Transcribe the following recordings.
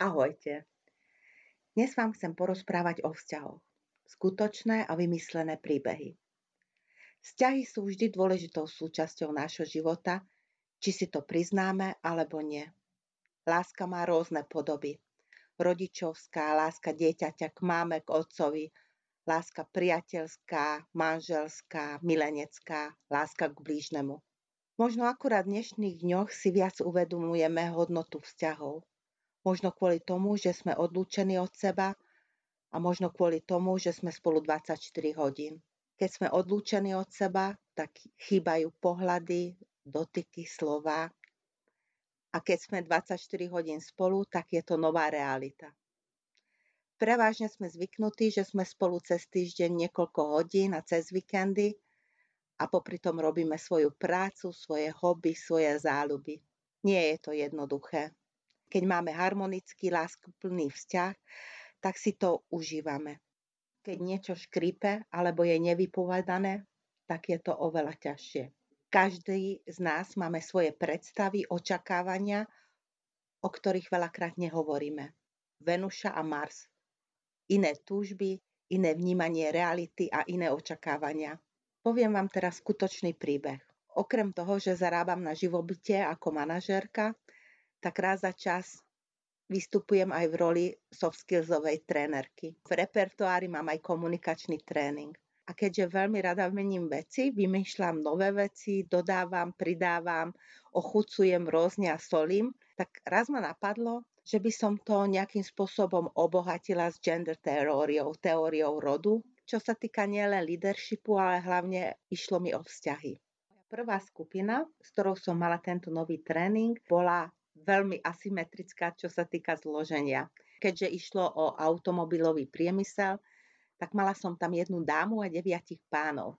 Ahojte. Dnes vám chcem porozprávať o vzťahoch. Skutočné a vymyslené príbehy. Vzťahy sú vždy dôležitou súčasťou nášho života, či si to priznáme alebo nie. Láska má rôzne podoby. Rodičovská, láska dieťaťa k máme, k otcovi, láska priateľská, manželská, milenecká, láska k blížnemu. Možno akurát v dnešných dňoch si viac uvedomujeme hodnotu vzťahov. Možno kvôli tomu, že sme odlúčení od seba a možno kvôli tomu, že sme spolu 24 hodín. Keď sme odlúčení od seba, tak chýbajú pohľady, dotyky, slova. A keď sme 24 hodín spolu, tak je to nová realita. Prevažne sme zvyknutí, že sme spolu cez týždeň niekoľko hodín a cez víkendy a popri tom robíme svoju prácu, svoje hobby, svoje záľuby. Nie je to jednoduché keď máme harmonický, láskuplný vzťah, tak si to užívame. Keď niečo škrípe alebo je nevypovedané, tak je to oveľa ťažšie. Každý z nás máme svoje predstavy, očakávania, o ktorých veľakrát nehovoríme. Venuša a Mars. Iné túžby, iné vnímanie reality a iné očakávania. Poviem vám teraz skutočný príbeh. Okrem toho, že zarábam na živobytie ako manažérka, tak raz za čas vystupujem aj v roli soft skillsovej trénerky. V repertoári mám aj komunikačný tréning. A keďže veľmi rada mením veci, vymýšľam nové veci, dodávam, pridávam, ochucujem rôzne a solím, tak raz ma napadlo, že by som to nejakým spôsobom obohatila s gender teóriou, teóriou rodu, čo sa týka nielen leadershipu, ale hlavne išlo mi o vzťahy. Prvá skupina, s ktorou som mala tento nový tréning, bola veľmi asymetrická, čo sa týka zloženia. Keďže išlo o automobilový priemysel, tak mala som tam jednu dámu a deviatich pánov.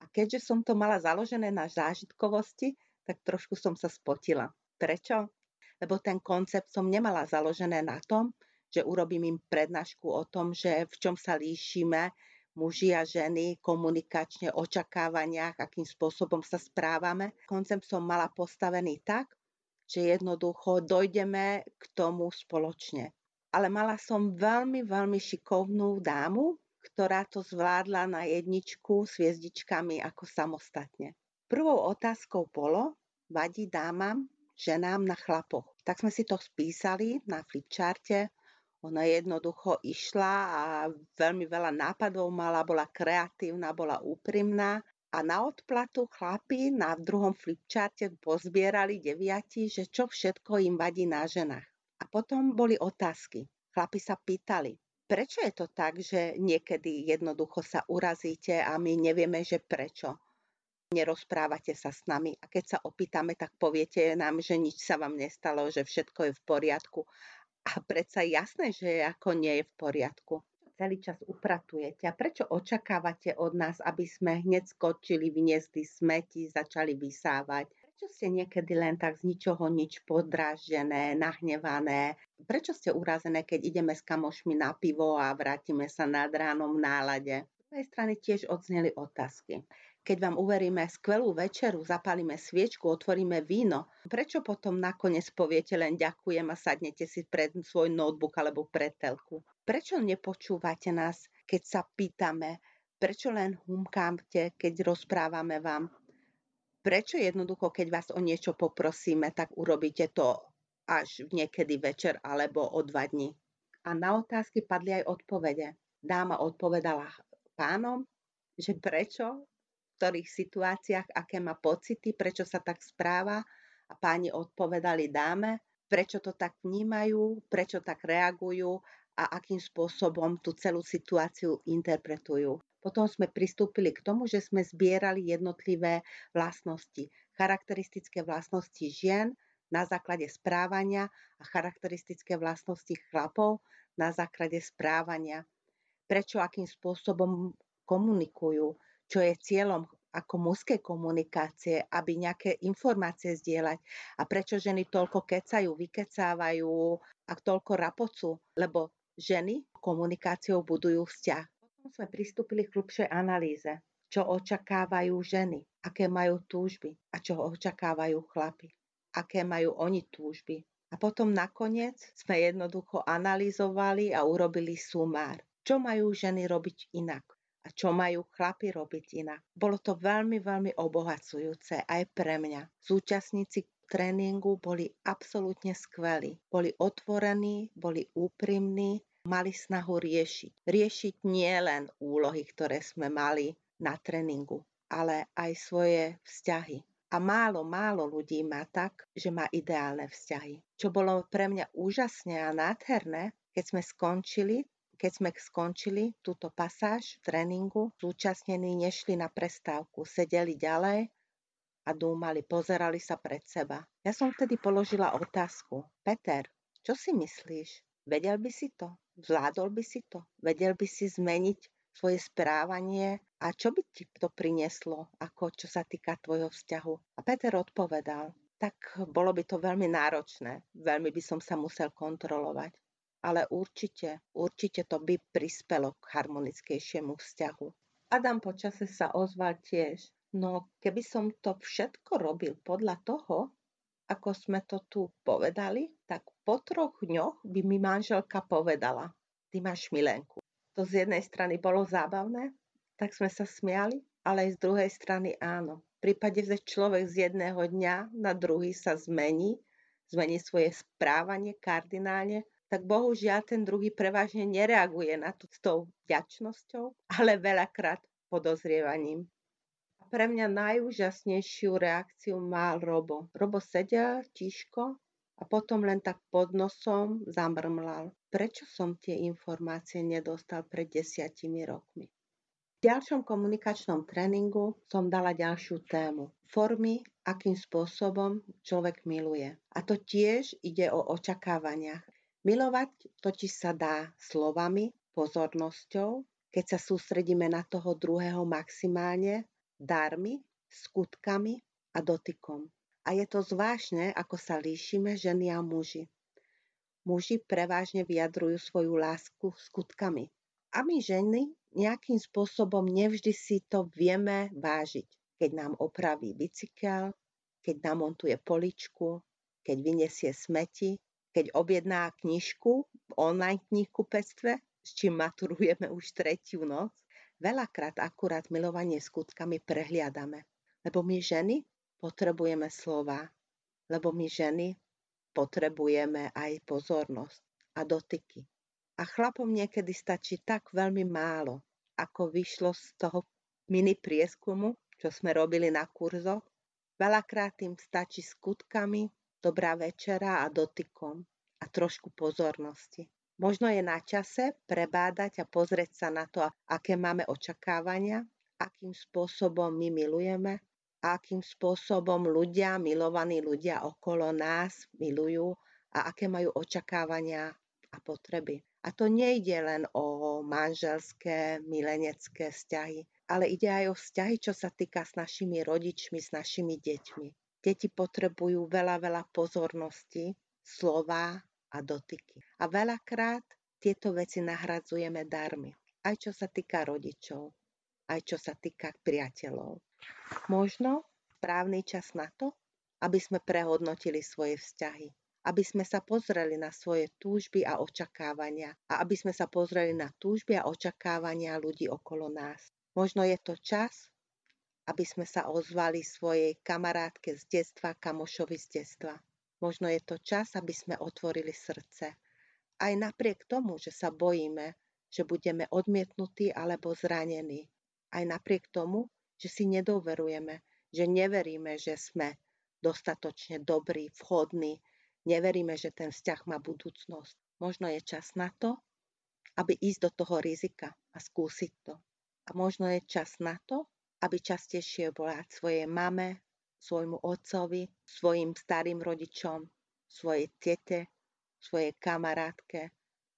A keďže som to mala založené na zážitkovosti, tak trošku som sa spotila. Prečo? Lebo ten koncept som nemala založené na tom, že urobím im prednášku o tom, že v čom sa líšime muži a ženy, komunikačne, očakávaniach, akým spôsobom sa správame. Koncept som mala postavený tak, že jednoducho dojdeme k tomu spoločne. Ale mala som veľmi, veľmi šikovnú dámu, ktorá to zvládla na jedničku s hviezdičkami ako samostatne. Prvou otázkou bolo, vadí dámam, ženám na chlapoch. Tak sme si to spísali na flipcharte, ona jednoducho išla a veľmi veľa nápadov mala, bola kreatívna, bola úprimná a na odplatu chlapi na druhom flipcharte pozbierali deviati, že čo všetko im vadí na ženách. A potom boli otázky. Chlapi sa pýtali, prečo je to tak, že niekedy jednoducho sa urazíte a my nevieme, že prečo. Nerozprávate sa s nami a keď sa opýtame, tak poviete nám, že nič sa vám nestalo, že všetko je v poriadku. A predsa jasné, že ako nie je v poriadku celý čas upratujete a prečo očakávate od nás, aby sme hneď skočili, vyniesli smeti, začali vysávať? Prečo ste niekedy len tak z ničoho nič podráždené, nahnevané? Prečo ste urazené, keď ideme s kamošmi na pivo a vrátime sa nad ránom v nálade? Z druhej strany tiež odzneli otázky keď vám uveríme skvelú večeru, zapálime sviečku, otvoríme víno, prečo potom nakoniec poviete len ďakujem a sadnete si pred svoj notebook alebo pred telku? Prečo nepočúvate nás, keď sa pýtame? Prečo len humkáte, keď rozprávame vám? Prečo jednoducho, keď vás o niečo poprosíme, tak urobíte to až niekedy večer alebo o dva dní? A na otázky padli aj odpovede. Dáma odpovedala pánom, že prečo ktorých situáciách, aké má pocity, prečo sa tak správa a páni odpovedali dáme, prečo to tak vnímajú, prečo tak reagujú a akým spôsobom tú celú situáciu interpretujú. Potom sme pristúpili k tomu, že sme zbierali jednotlivé vlastnosti, charakteristické vlastnosti žien na základe správania a charakteristické vlastnosti chlapov na základe správania. Prečo, akým spôsobom komunikujú, čo je cieľom ako mužskej komunikácie, aby nejaké informácie zdieľať. A prečo ženy toľko kecajú, vykecávajú a toľko rapocu? Lebo ženy komunikáciou budujú vzťah. Potom sme pristúpili k hlubšej analýze. Čo očakávajú ženy? Aké majú túžby? A čo očakávajú chlapi? Aké majú oni túžby? A potom nakoniec sme jednoducho analyzovali a urobili sumár. Čo majú ženy robiť inak? A čo majú chlapi robiť inak? Bolo to veľmi, veľmi obohacujúce aj pre mňa. Zúčastníci tréningu boli absolútne skvelí. Boli otvorení, boli úprimní, mali snahu riešiť. Riešiť nie len úlohy, ktoré sme mali na tréningu, ale aj svoje vzťahy. A málo, málo ľudí má tak, že má ideálne vzťahy. Čo bolo pre mňa úžasné a nádherné, keď sme skončili, keď sme skončili túto pasáž v tréningu, zúčastnení nešli na prestávku, sedeli ďalej a dúmali, pozerali sa pred seba. Ja som vtedy položila otázku. Peter, čo si myslíš? Vedel by si to? Zvládol by si to? Vedel by si zmeniť svoje správanie a čo by ti to prinieslo, ako čo sa týka tvojho vzťahu? A Peter odpovedal, tak bolo by to veľmi náročné, veľmi by som sa musel kontrolovať. Ale určite, určite to by prispelo k harmonickejšiemu vzťahu. Adam počase sa ozval tiež. No, keby som to všetko robil podľa toho, ako sme to tu povedali, tak po troch dňoch by mi manželka povedala, ty máš milenku. To z jednej strany bolo zábavné, tak sme sa smiali, ale aj z druhej strany áno. V prípade, že človek z jedného dňa na druhý sa zmení, zmení svoje správanie kardinálne, tak bohužiaľ ten druhý prevažne nereaguje na to s tou vďačnosťou, ale veľakrát podozrievaním. Pre mňa najúžasnejšiu reakciu mal Robo. Robo sedel tiško a potom len tak pod nosom zamrmlal. Prečo som tie informácie nedostal pred desiatimi rokmi? V ďalšom komunikačnom tréningu som dala ďalšiu tému. Formy, akým spôsobom človek miluje. A to tiež ide o očakávaniach. Milovať totiž sa dá slovami, pozornosťou, keď sa sústredíme na toho druhého maximálne, darmi, skutkami a dotykom. A je to zvláštne, ako sa líšime ženy a muži. Muži prevažne vyjadrujú svoju lásku skutkami. A my ženy nejakým spôsobom nevždy si to vieme vážiť. Keď nám opraví bicykel, keď namontuje poličku, keď vyniesie smeti, keď objedná knižku v online knihkupectve, s čím maturujeme už tretiu noc, veľakrát akurát milovanie skutkami prehliadame. Lebo my ženy potrebujeme slova, lebo my ženy potrebujeme aj pozornosť a dotyky. A chlapom niekedy stačí tak veľmi málo, ako vyšlo z toho mini prieskumu, čo sme robili na kurzoch. Veľakrát im stačí skutkami, dobrá večera a dotykom a trošku pozornosti. Možno je na čase prebádať a pozrieť sa na to, aké máme očakávania, akým spôsobom my milujeme a akým spôsobom ľudia, milovaní ľudia okolo nás milujú a aké majú očakávania a potreby. A to nejde len o manželské, milenecké vzťahy, ale ide aj o vzťahy, čo sa týka s našimi rodičmi, s našimi deťmi. Deti potrebujú veľa, veľa pozornosti, slova a dotyky. A veľakrát tieto veci nahradzujeme darmi. Aj čo sa týka rodičov, aj čo sa týka priateľov. Možno správny čas na to, aby sme prehodnotili svoje vzťahy aby sme sa pozreli na svoje túžby a očakávania a aby sme sa pozreli na túžby a očakávania ľudí okolo nás. Možno je to čas, aby sme sa ozvali svojej kamarátke z detstva, kamošovi z detstva. Možno je to čas, aby sme otvorili srdce. Aj napriek tomu, že sa bojíme, že budeme odmietnutí alebo zranení. Aj napriek tomu, že si nedoverujeme, že neveríme, že sme dostatočne dobrí, vhodní, neveríme, že ten vzťah má budúcnosť. Možno je čas na to, aby ísť do toho rizika a skúsiť to. A možno je čas na to, aby častejšie volať svojej mame, svojmu otcovi, svojim starým rodičom, svojej tete, svojej kamarátke,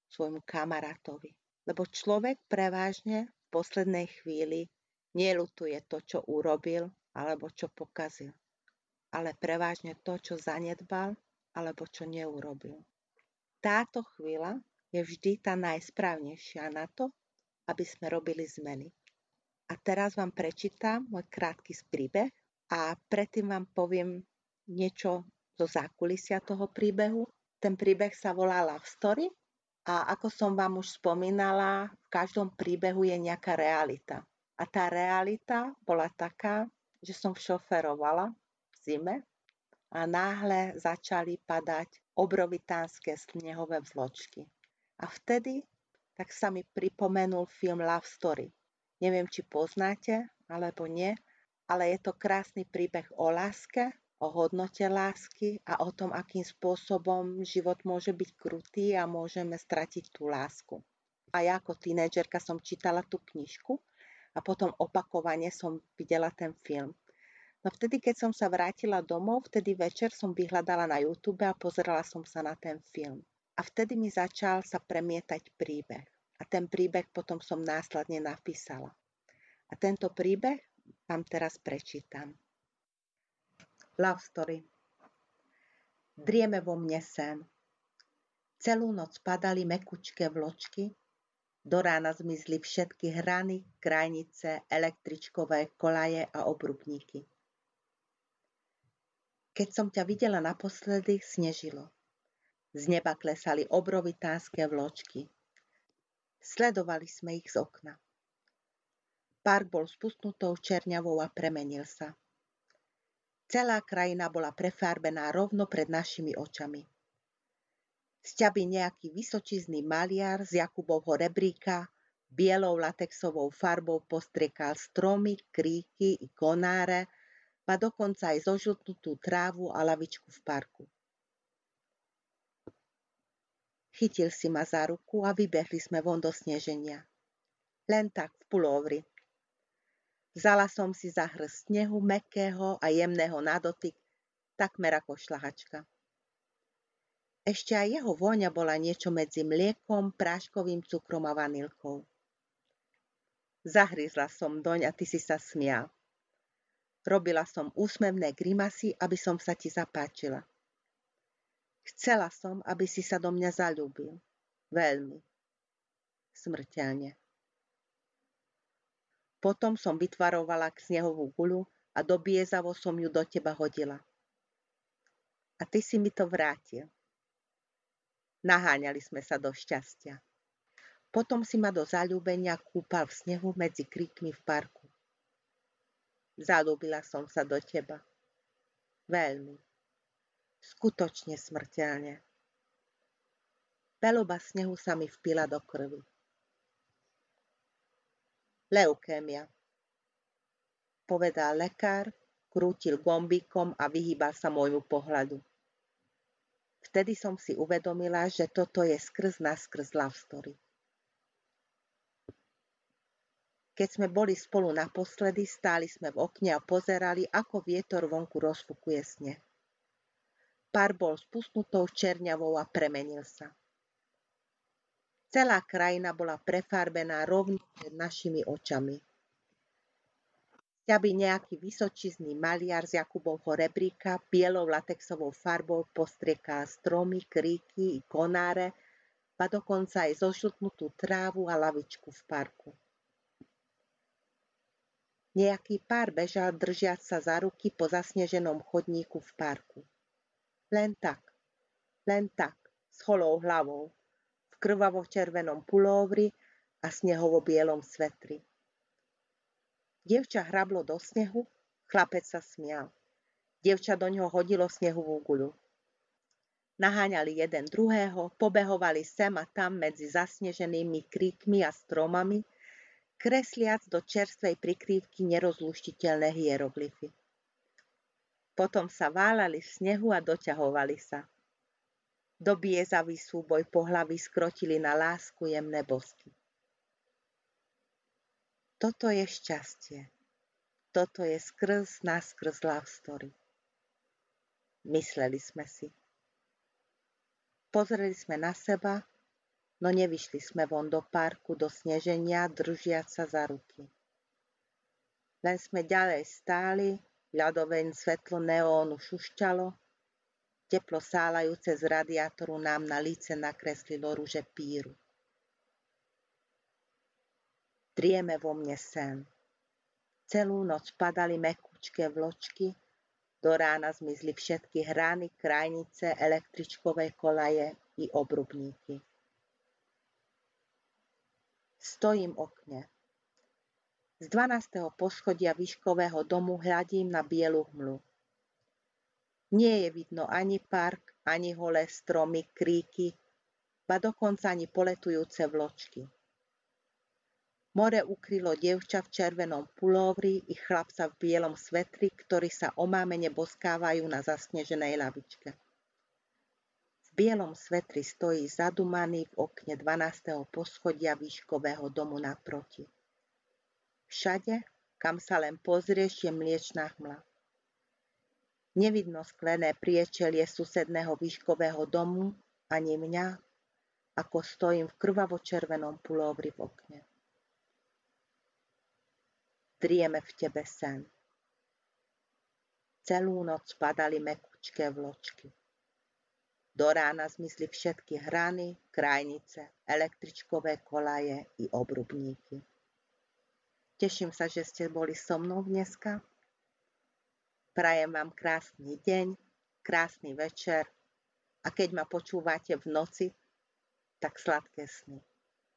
svojmu kamarátovi. Lebo človek prevážne v poslednej chvíli nelutuje to, čo urobil alebo čo pokazil, ale prevážne to, čo zanedbal alebo čo neurobil. Táto chvíľa je vždy tá najsprávnejšia na to, aby sme robili zmeny. A teraz vám prečítam môj krátky príbeh a predtým vám poviem niečo zo zákulisia toho príbehu Ten príbeh sa volá Love Story a ako som vám už spomínala, v každom príbehu je nejaká realita. A tá realita bola taká, že som šoferovala v zime a náhle začali padať obrovitánske snehové vločky. A vtedy tak sa mi pripomenul film Love Story. Neviem, či poznáte alebo nie, ale je to krásny príbeh o láske, o hodnote lásky a o tom, akým spôsobom život môže byť krutý a môžeme stratiť tú lásku. A ja ako tínedžerka som čítala tú knižku a potom opakovane som videla ten film. No vtedy, keď som sa vrátila domov, vtedy večer som vyhľadala na YouTube a pozerala som sa na ten film. A vtedy mi začal sa premietať príbeh. A ten príbeh potom som následne napísala. A tento príbeh vám teraz prečítam. Love story. Drieme vo mne sen. Celú noc padali mekučké vločky, do rána zmizli všetky hrany, krajnice, električkové kolaje a obrubníky. Keď som ťa videla naposledy, snežilo. Z neba klesali obrovitánske vločky. Sledovali sme ich z okna. Park bol spustnutou čerňavou a premenil sa. Celá krajina bola prefarbená rovno pred našimi očami. Z ťaby nejaký vysočizný maliar z Jakubovho rebríka bielou latexovou farbou postriekal stromy, kríky i konáre, pa dokonca aj zožltnutú trávu a lavičku v parku. Chytil si ma za ruku a vybehli sme von do sneženia. Len tak v pulovri, Vzala som si za hrst snehu, mekého a jemného na dotyk, takmer ako šlahačka. Ešte aj jeho vôňa bola niečo medzi mliekom, práškovým cukrom a vanilkou. Zahryzla som doň a ty si sa smial. Robila som úsmevné grimasy, aby som sa ti zapáčila. Chcela som, aby si sa do mňa zalúbil. Veľmi. Smrteľne. Potom som vytvarovala k snehovú guľu a dobiezavo som ju do teba hodila. A ty si mi to vrátil. Naháňali sme sa do šťastia. Potom si ma do zalúbenia kúpal v snehu medzi kríkmi v parku. Zalúbila som sa do teba. Veľmi. Skutočne smrteľne. Peloba snehu sa mi vpila do krvi. Leukémia. Povedal lekár, krútil gombíkom a vyhýbal sa môjmu pohľadu. Vtedy som si uvedomila, že toto je skrz na skrz love story. Keď sme boli spolu naposledy, stáli sme v okne a pozerali, ako vietor vonku rozfukuje sneh. Pár bol spustnutou čerňavou a premenil sa. Celá krajina bola prefarbená rovno pred našimi očami. by nejaký vysočizný maliar z Jakubovho rebríka bielou latexovou farbou postriekal stromy, kríky i konáre, pa dokonca aj zožltnutú trávu a lavičku v parku. Nejaký pár bežal držiať sa za ruky po zasneženom chodníku v parku. Len tak, len tak, s holou hlavou, krvavo červenom pulóvri a snehovo bielom svetri. Dievča hrablo do snehu, chlapec sa smial. Dievča do ňoho hodilo snehovú guľu. Naháňali jeden druhého, pobehovali sem a tam medzi zasneženými kríkmi a stromami, kresliac do čerstvej prikrývky nerozluštiteľné hieroglyfy. Potom sa válali v snehu a doťahovali sa. Dobiezavý súboj pohlavy skrotili na lásku jemné bosky. Toto je šťastie. Toto je skrz skrz love story. Mysleli sme si. Pozreli sme na seba, no nevyšli sme von do parku, do sneženia, držiať sa za ruky. Len sme ďalej stáli, ľadoveň svetlo neónu šušťalo, Teplo sálajúce z radiátoru nám na líce nakreslilo rúže píru. Drieme vo mne sen. Celú noc padali mekúčké vločky, Do rána zmizli všetky hrany, krajnice, električkové kolaje i obrubníky. Stojím okne. Z 12. poschodia výškového domu hľadím na bielu hmlu. Nie je vidno ani park, ani holé stromy, kríky, ba dokonca ani poletujúce vločky. More ukrylo dievča v červenom pulóvri i chlapca v bielom svetri, ktorí sa omámene boskávajú na zasneženej lavičke. V bielom svetri stojí zadumaný v okne 12. poschodia výškového domu naproti. Všade, kam sa len pozrieš, je mliečná hmla. Nevidno sklené priečelie susedného výškového domu ani mňa, ako stojím v krvavo-červenom pulóvri v okne drieme v tebe sen. Celú noc padali mekučké vločky. Do rána zmizli všetky hrany, krajnice, električkové kolaje i obrubníky. Teším sa, že ste boli so mnou dneska. Prajem vám krásny deň, krásny večer a keď ma počúvate v noci, tak sladké sny.